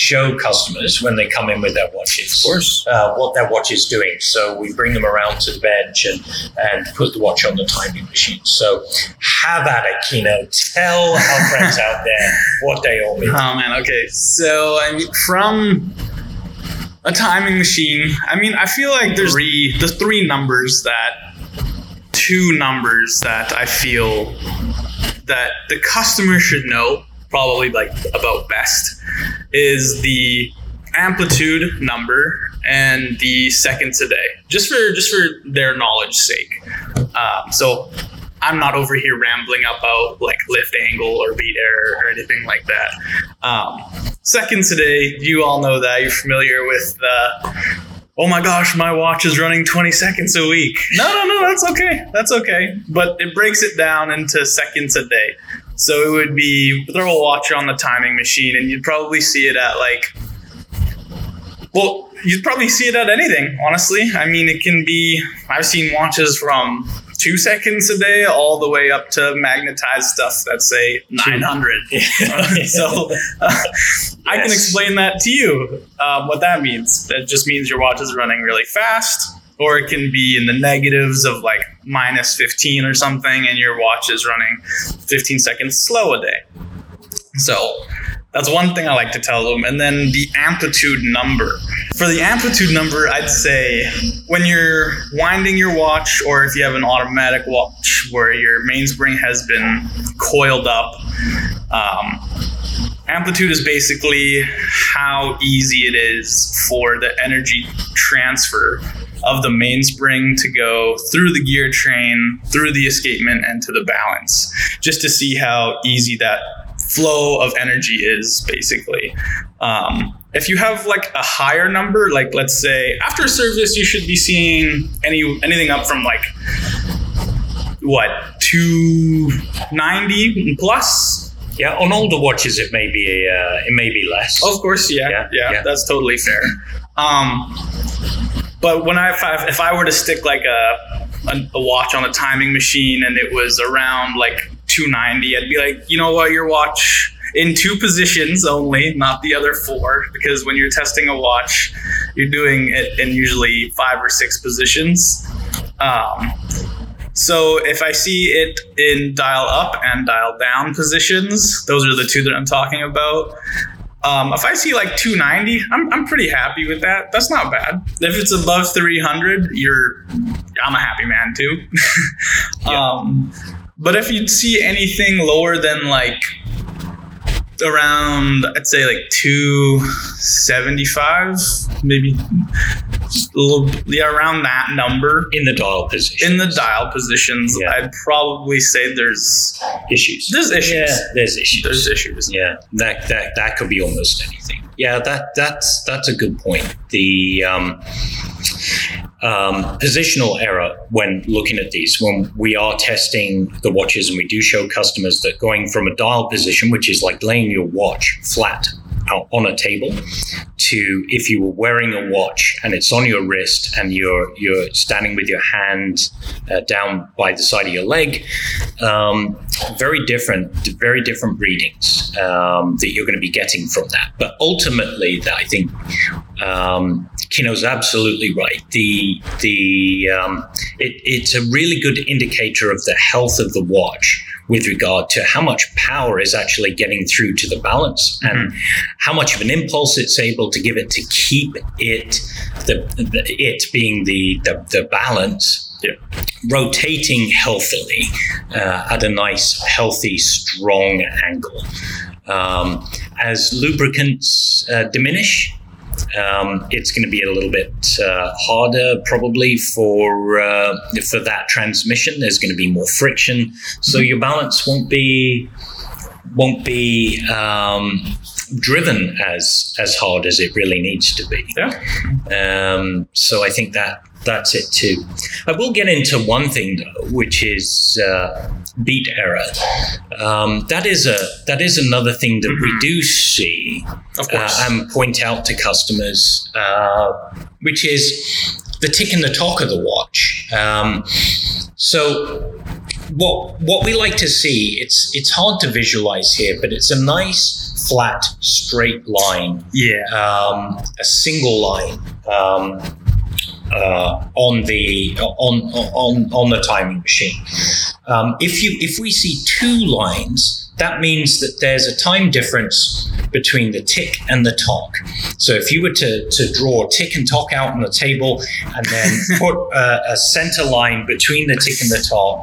show customers when they come in with their watches, Of course. uh, what their watch is doing. So we bring them around to the bench and and put the watch on the timing machine. So have at it, Kino. Tell our friends out there what they all mean. Oh man, okay. So I mean from a timing machine, I mean I feel like there's three the three numbers that two numbers that I feel that the customer should know probably like about best is the amplitude number and the seconds a day just for just for their knowledge sake. Um, so i'm not over here rambling about like lift angle or beat error or anything like that. Um, seconds a day you all know that. You're familiar with the oh my gosh my watch is running 20 seconds a week. No no no that's okay. That's okay. But it breaks it down into seconds a day so it would be throw a watch on the timing machine, and you'd probably see it at like, well, you'd probably see it at anything. Honestly, I mean, it can be. I've seen watches from two seconds a day all the way up to magnetized stuff that say 900. so uh, I can explain that to you. Um, what that means. That just means your watch is running really fast. Or it can be in the negatives of like minus 15 or something, and your watch is running 15 seconds slow a day. So that's one thing I like to tell them. And then the amplitude number. For the amplitude number, I'd say when you're winding your watch, or if you have an automatic watch where your mainspring has been coiled up, um, amplitude is basically how easy it is for the energy transfer of the mainspring to go through the gear train, through the escapement, and to the balance, just to see how easy that flow of energy is basically. Um, if you have like a higher number, like let's say after service, you should be seeing any anything up from like what 290 plus Yeah, on older watches it may be uh, it may be less. Of course, yeah, Yeah, yeah, yeah. that's totally fair. Um, but when I if, I if I were to stick like a, a watch on a timing machine and it was around like 290, I'd be like, you know what, your watch in two positions only, not the other four, because when you're testing a watch, you're doing it in usually five or six positions. Um, so if I see it in dial up and dial down positions, those are the two that I'm talking about. Um, if I see like 290, I'm, I'm pretty happy with that. That's not bad. If it's above 300, you're I'm a happy man too. um, but if you see anything lower than like around, I'd say like 275, maybe just a little, yeah, around that number in the dial position. in the dial positions, Yeah. I'd probably say there's issues. there's issues. Yeah, there's issues. There's issues. yeah, that, that that could be almost anything. Yeah, that that's that's a good point. The um, um, positional error when looking at these, when we are testing the watches, and we do show customers that going from a dial position, which is like laying your watch flat out on a table, to if you were wearing a watch and it's on your wrist and you're you're standing with your hand uh, down by the side of your leg, um, very different, very different readings um, that you're going to be getting from that. But ultimately, that I think um, Kino's absolutely right. The the um, it, it's a really good indicator of the health of the watch with regard to how much power is actually getting through to the balance and how much of an impulse it's able to give it to keep it the, the it being the the, the balance Yeah. rotating healthily uh, at a nice healthy strong angle um, as lubricants uh, diminish Um, it's going to be a little bit uh, harder probably for uh, for that transmission. There's going to be more friction, so your balance won't be won't be um, driven as as hard as it really needs to be. Yeah. Um, so I think that that's it too. I will get into one thing though, which is uh, beat error. Um, that is a that is another thing that we do see Of course. uh, and point out to customers, uh, which is the tick and the talk of the watch. Um, so what what we like to see it's it's hard to visualize here, but it's a nice flat straight line yeah. um, a single line um, uh, on the on on on the timing machine. Um, if you if we see two lines, that means that there's a time difference between the tick and the tock. So if you were to, to draw tick and tock out on the table and then put a, a center line between the tick and the tock,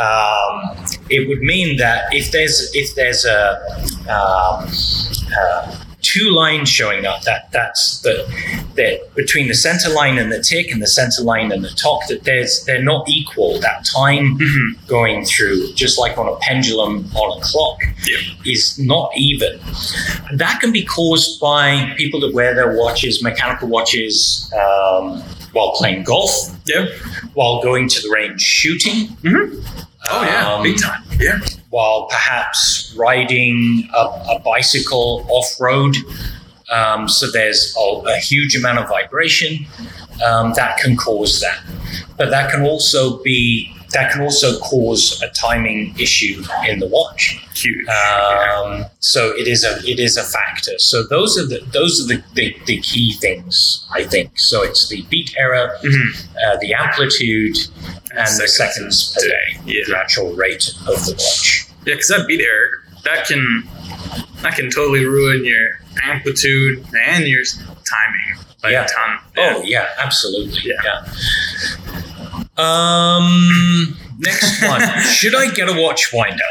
um, it would mean that if there's if there's a um, uh, two lines showing up, that that's the that between the center line and the tick and the center line and the top. that there's they're not equal. That time Mhm. going through, just like on a pendulum on a clock, Yeah. is not even. And that can be caused by people that wear their watches, mechanical watches, um, while playing golf, Yeah. while going to the range shooting. Oh yeah. Um, Big time. Yeah. While perhaps riding a, a bicycle off road. Um, so there's a, a huge amount of vibration um, that can cause that. But that can also be that can also cause a timing issue in the watch. Huge. Um, so it is a it is a factor. So those are the those are the, the, the key things I think. So it's the beat error, Mhm. uh, the amplitude, and the Seconds seconds per day, Yeah. the actual rate of the watch. Yeah, because that beat error that can that can totally ruin your amplitude and your timing by Yeah. a ton. Oh yeah, absolutely. Yeah. Yeah. Um, next one. Should I get a watch winder?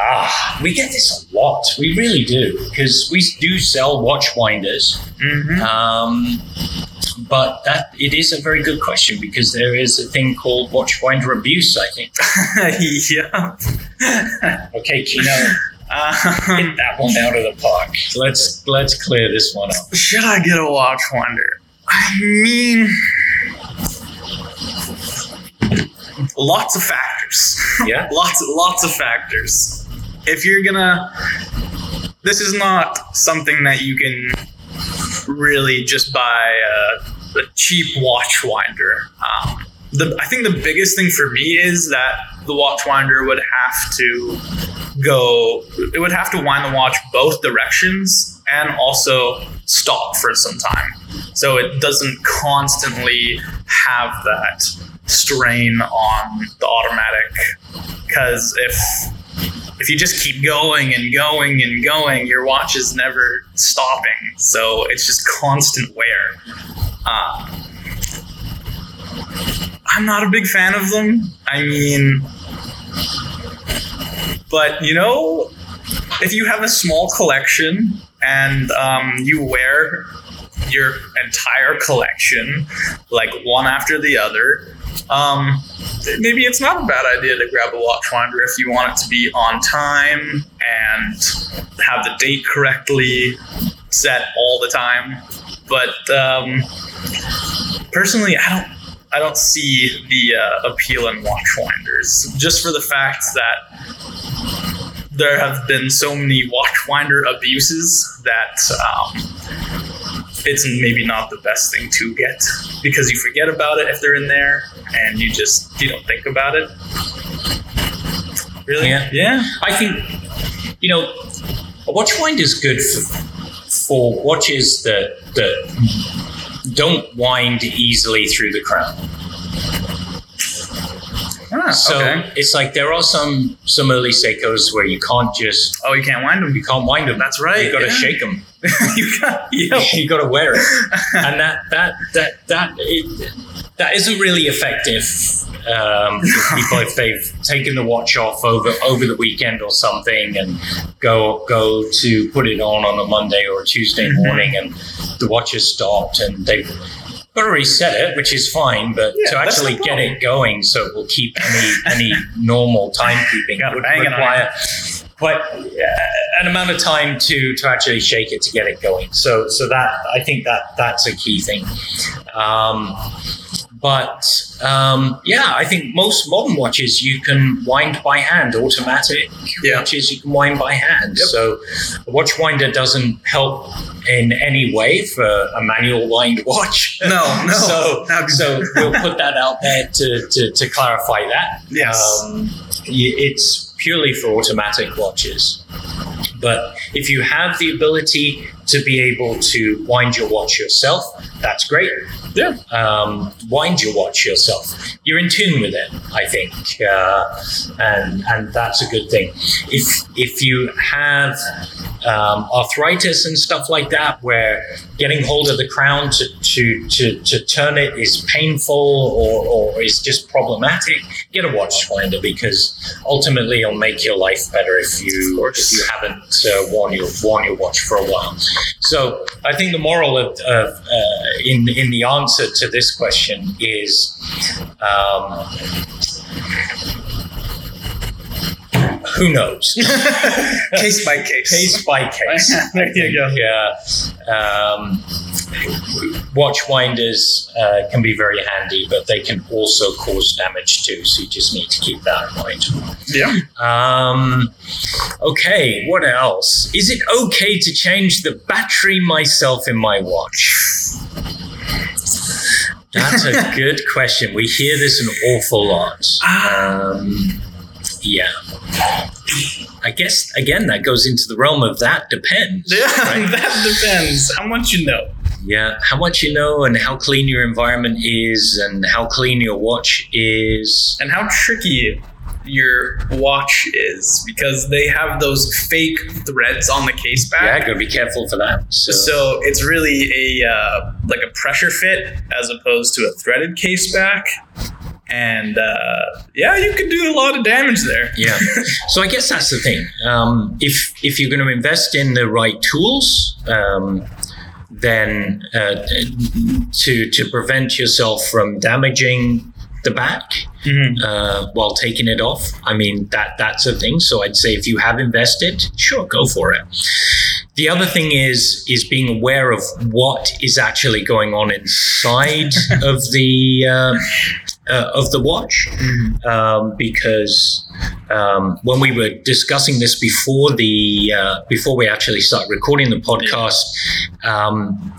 Ah, we get this a lot. We really do because we do sell watch winders. hmm Um, but that it is a very good question because there is a thing called watch winder abuse. I think. yeah. Okay, Kino, Um, hit that one out of the park. Let's let's clear this one up. should I get a watch winder? I mean, lots of factors. Yeah. lots lots of factors if you're gonna this is not something that you can really just buy a, a cheap watch winder. Um, the, i think the biggest thing for me is that the watch winder would have to go it would have to wind the watch both directions and also stop for some time. So it doesn't constantly have that strain on the automatic. Because if if you just keep going and going and going your watch is never stopping. So it's just constant wear. Um, i'm not a big fan of them. I mean but you know if you have a small collection and um, you wear your entire collection like one after the other um, maybe it's not a bad idea to grab a watch winder if you want it to be on time and have the date correctly set all the time. But um, personally i don't i don't see the uh, appeal in watch winders just for the fact that there have been so many watchwinder abuses that um, it's maybe not the best thing to get because you forget about it if they're in there and you just you don't think about it. Really? Yeah. Yeah. I think, you know, a watch wind is good for, for watches that that don't wind easily through the crown. Ah, So okay. it's like there are some some early Seikos where you can't just Oh, you can't wind them. you can't wind them. That's right. You got to yeah. shake them. you got. Yeah. you got to wear it, and that that that that it, that isn't really effective um, for people if they've taken the watch off over over the weekend or something and go go to put it on on a Monday or a Tuesday Mhm. morning and the watch has stopped and they've got to reset it, which is fine, but Yeah, to actually get it going so it will keep any any normal timekeeping would bang it on require quite uh, an amount of time to to actually shake it to get it going. So so that I think that that's a key thing. Um, but um, yeah, I think most modern watches you can wind by hand. Automatic Yeah. watches you can wind by hand. Yep. So a watch winder doesn't help in any way for a manual wind watch. No, no. So so we'll put that out there to, to, to clarify that. Yes. Um, it's purely for automatic watches. But if you have the ability to be able to wind your watch yourself, that's great. Yeah. Um, wind your watch yourself. You're in tune with it, I think, uh, and and that's a good thing. If if you have um, arthritis and stuff like that, where getting hold of the crown to to to, to turn it is painful or, or is just problematic, get a watch winder because ultimately it'll make your life better if you if you haven't uh, worn your worn your watch for a while. So I think the moral of, of uh, in in the answer to this question is. Um, who knows? case by case. case by case. There you go. Yeah. Um, watch winders uh, can be very handy, but they can also cause damage too. So you just need to keep that in mind. Yeah. Um, okay, what else? Is it okay to change the battery myself in my watch? That's a good question. We hear this an awful lot. Um, yeah. I guess, again, that goes into the realm of that depends. Yeah, right? that depends. How much you know? Yeah, how much you know and how clean your environment is and how clean your watch is. and how tricky your watch is because they have those fake threads on the case back. Yeah, gotta be careful for that. So, So it's really a uh, like a pressure fit as opposed to a threaded case back, and uh, yeah, you can do a lot of damage there. yeah, so I guess that's the thing. Um, if if you're going to invest in the right tools, um, then uh, to to prevent yourself from damaging the back Mhm. uh, while taking it off. I mean that that's a thing. So I'd say if you have invested, sure, go for it. The other thing is is being aware of what is actually going on inside of the uh, uh, of the watch, um, because um, when we were discussing this before the uh, before we actually start recording the podcast. Um,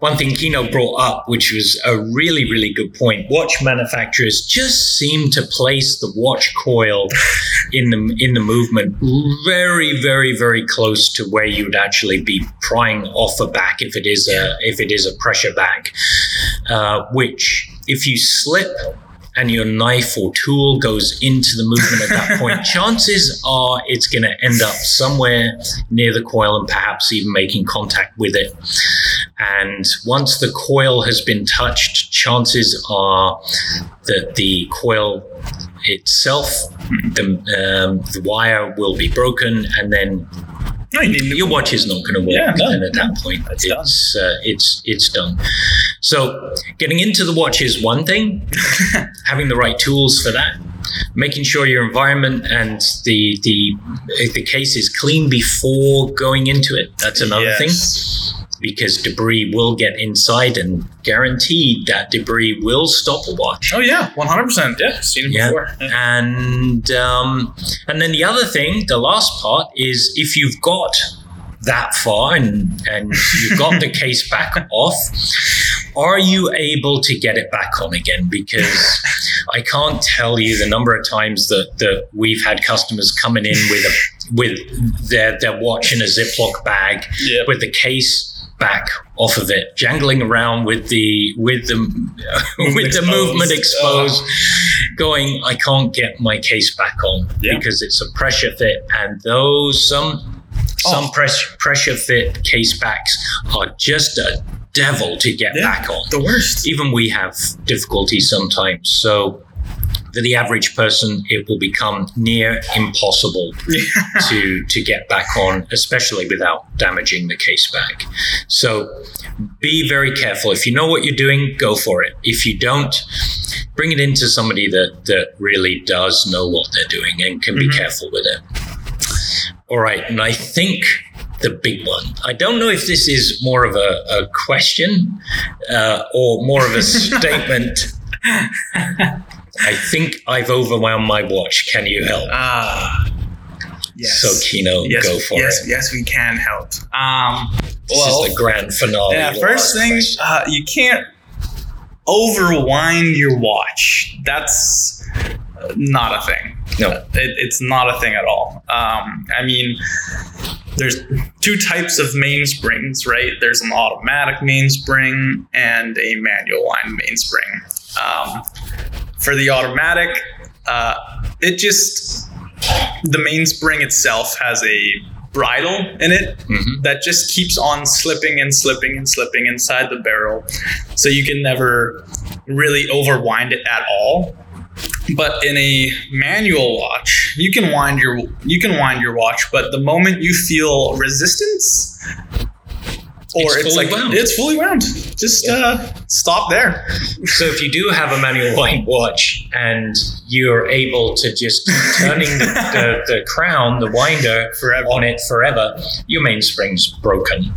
one, thing Kino brought up, which was a really, really good point. Watch manufacturers just seem to place the watch coil in the in the movement very, very, very close to where you'd actually be prying off a back if it is a if it is a pressure back. Uh, which, if you slip and your knife or tool goes into the movement at that point, chances are it's going to end up somewhere near the coil and perhaps even making contact with it. And once the coil has been touched, chances are that the coil itself, the, um, the wire will be broken, and then No, your watch is not going to work. Yeah, no. and at that point, It's done. it's uh, it's it's done. So getting into the watch is one thing. having the right tools for that, making sure your environment and the the the case is clean before going into it. That's another thing Yes. Because debris will get inside, and guaranteed that debris will stop a watch. Oh yeah, one hundred percent. Yeah, seen it Yeah. before. Yeah. And um, and then the other thing, the last part is if you've got that far and and you've got the case back off, are you able to get it back on again? Because I can't tell you the number of times that that we've had customers coming in with a with their their watch in a Ziploc bag Yeah. with the case back off of it, jangling around with the with the with the exposed. movement exposed, going. I can't get my case back on Yeah. because it's a pressure fit, and those some oh. some Oh. pressure pressure fit case backs are just a devil to get Yeah. back on. The worst. Even we have difficulty sometimes. So for the average person, it will become near impossible to to get back on, especially without damaging the case back. So be very careful. If you know what you're doing, go for it. If you don't, bring it into somebody that that really does know what they're doing and can be Mhm. careful with it. All right, and I think the big one. I don't know if this is more of a, a question uh, or more of a statement. I think I've overwhelmed my watch. Can you help? Ah. yes. So Kino, yes, go for yes, it. yes, we can help. Um, This well, is the grand finale. yeah. First thing, uh, you can't overwind your watch. That's not a thing. No. It, it's not a thing at all. Um, I mean, there's two types of mainsprings, right? There's an automatic mainspring and a manual line mainspring. Um, for the automatic, uh, it just the mainspring itself has a bridle in it Mhm. that just keeps on slipping and slipping and slipping inside the barrel, so you can never really overwind it at all. But in a manual watch, you can wind your you can wind your watch, but the moment you feel resistance, It's it's, fully like wound. it's fully wound, just uh, stop there. So if you do have a manual wind watch and you're able to just keep turning the, the, the crown, the winder Forever. on it forever, your mainspring's broken.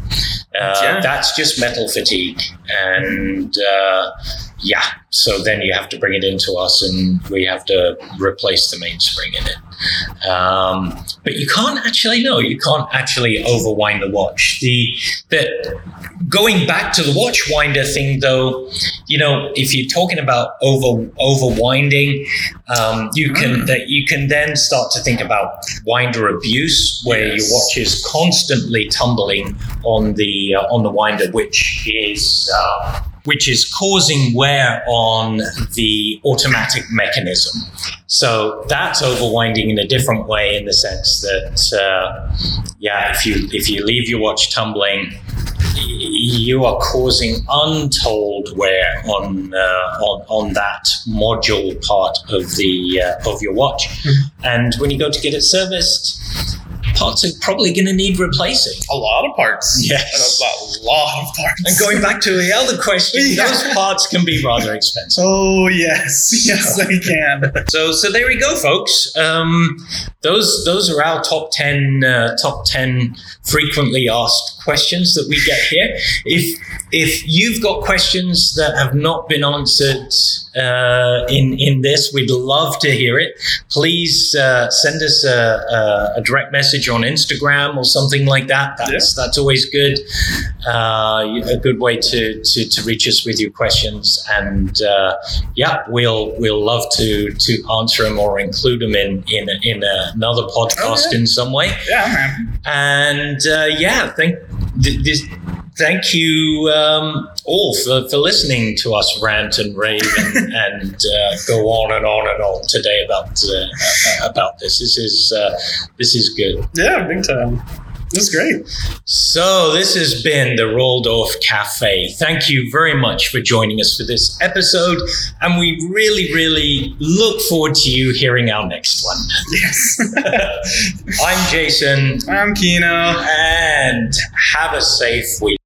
Uh, Yeah. That's just metal fatigue. And uh, yeah, so then you have to bring it into us and we have to replace the mainspring in it. Um, but you can't actually, no, you can't actually overwind the watch. The, the going back to the watch winder thing though, you know, if you're talking about over overwinding, um, you can Mm. that you can then start to think about winder abuse, where Yes. your watch is constantly tumbling on the uh, on the winder, which is uh, which is causing wear on the automatic mechanism. So that's overwinding in a different way, in the sense that uh, yeah, if you if you leave your watch tumbling, you are causing untold wear on uh, on on that module part of the uh, of your watch. And when you go to get it serviced, parts are probably going to need replacing. A lot of parts. Yes. A lot of parts. And going back to the other question, Yeah. those parts can be rather expensive. Oh yes, yes, they can. So, so there we go, folks. Um, those those are our top ten uh, top ten frequently asked questions that we get here. If if you've got questions that have not been answered uh, in in this, we'd love to hear it. Please uh, send us a, a, a direct message on Instagram or something like that. That's that's always good. Uh, a good way to, to to reach us with your questions and. Uh, yeah, we'll we'll love to to answer them or include them in in in another podcast Okay. in some way. Yeah, man. And uh, yeah, thank th- this, thank you um, all for, for listening to us rant and rave and, and uh, go on and on and on today about uh, about this. This is uh, this is good. Yeah, big time. That's great. So, this has been the Roldorf Cafe. Thank you very much for joining us for this episode. And we really, really look forward to you hearing our next one. Yes. I'm Jason, I'm Kino. and have a safe week.